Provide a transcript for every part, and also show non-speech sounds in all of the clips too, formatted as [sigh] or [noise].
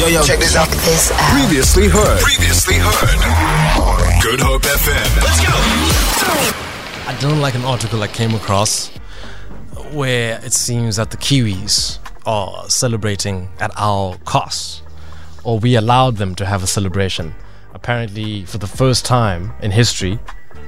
Yo, yo, check this out. This out. Previously heard. Previously heard. Good Hope FM. Let's go. I don't like an article I came across where it seems that the Kiwis are celebrating at our cost, or we allowed them to have a celebration. Apparently, for the first time in history,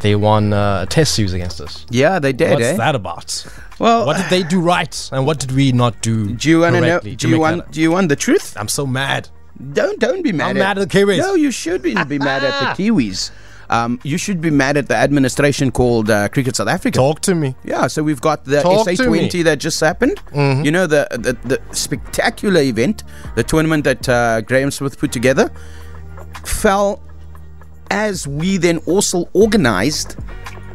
they won uh, a test series against us. Yeah, they did. What's eh? that about? Well, What did they do right, and what did we not do? [sighs] do you want to know? Do you want? Do you want the truth? I'm so mad. Don't don't be mad. I'm mad at the Kiwis. No, you should be mad at the Kiwis. Um, you should be mad at the administration called uh, Cricket South Africa. Talk to me. Yeah, so we've got the Talk SA20 me. Mm-hmm. that just happened. You know the, the the spectacular event, the tournament that uh, Graeme Smith put together, fell as we then also organised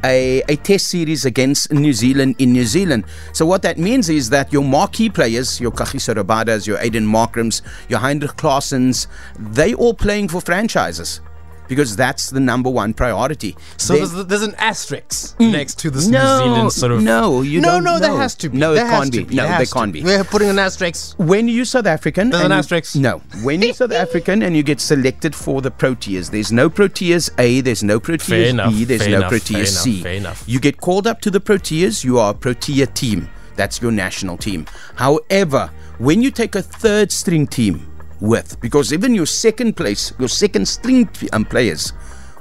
a, a test series against New Zealand in New Zealand. So what that means is that your marquee players, your Kagiso Rabadas, your Aiden Markrams, your Heinrich Klaasens, they all playing for franchises. Because that's the number one priority. So there's, there's an asterisk next to this Mm. No, New Zealand sort of. no, you no, don't no, there has to be. No, it There can't to be. No, There there can't be. We're putting an asterisk. when you're South African, There's and an you- asterisk. No, when you're South African and you get selected for the Proteas, there's no Proteas A, there's no Proteas Fair enough, B, there's fair no enough, fair Proteas C. enough, fair enough. You get called up to the Proteas, you are a Protea team. That's your national team. However, when you take a third string team with, because even your second place, your second string um, players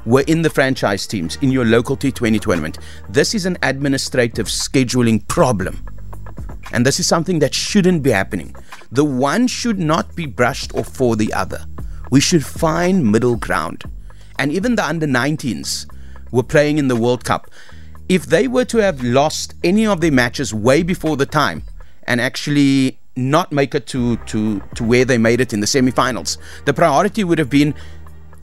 were in the franchise teams in your local T20 tournament, this is an administrative scheduling problem. And this is something that shouldn't be happening. The one should not be brushed off for the other. We should find middle ground. And even the under 19s were playing in the World Cup. If they were to have lost any of their matches way before the time and actually not make it to, to, to where they made it in the semi finals, the priority would have been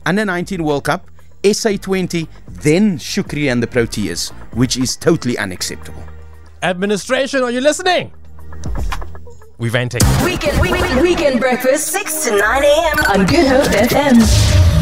under 19 World Cup, SA20, then Shukri and the Proteas, which is totally unacceptable. Administration, are you listening? We've venting. Weekend, weekend, weekend breakfast, 6 to 9 a.m. on Good Hope FM.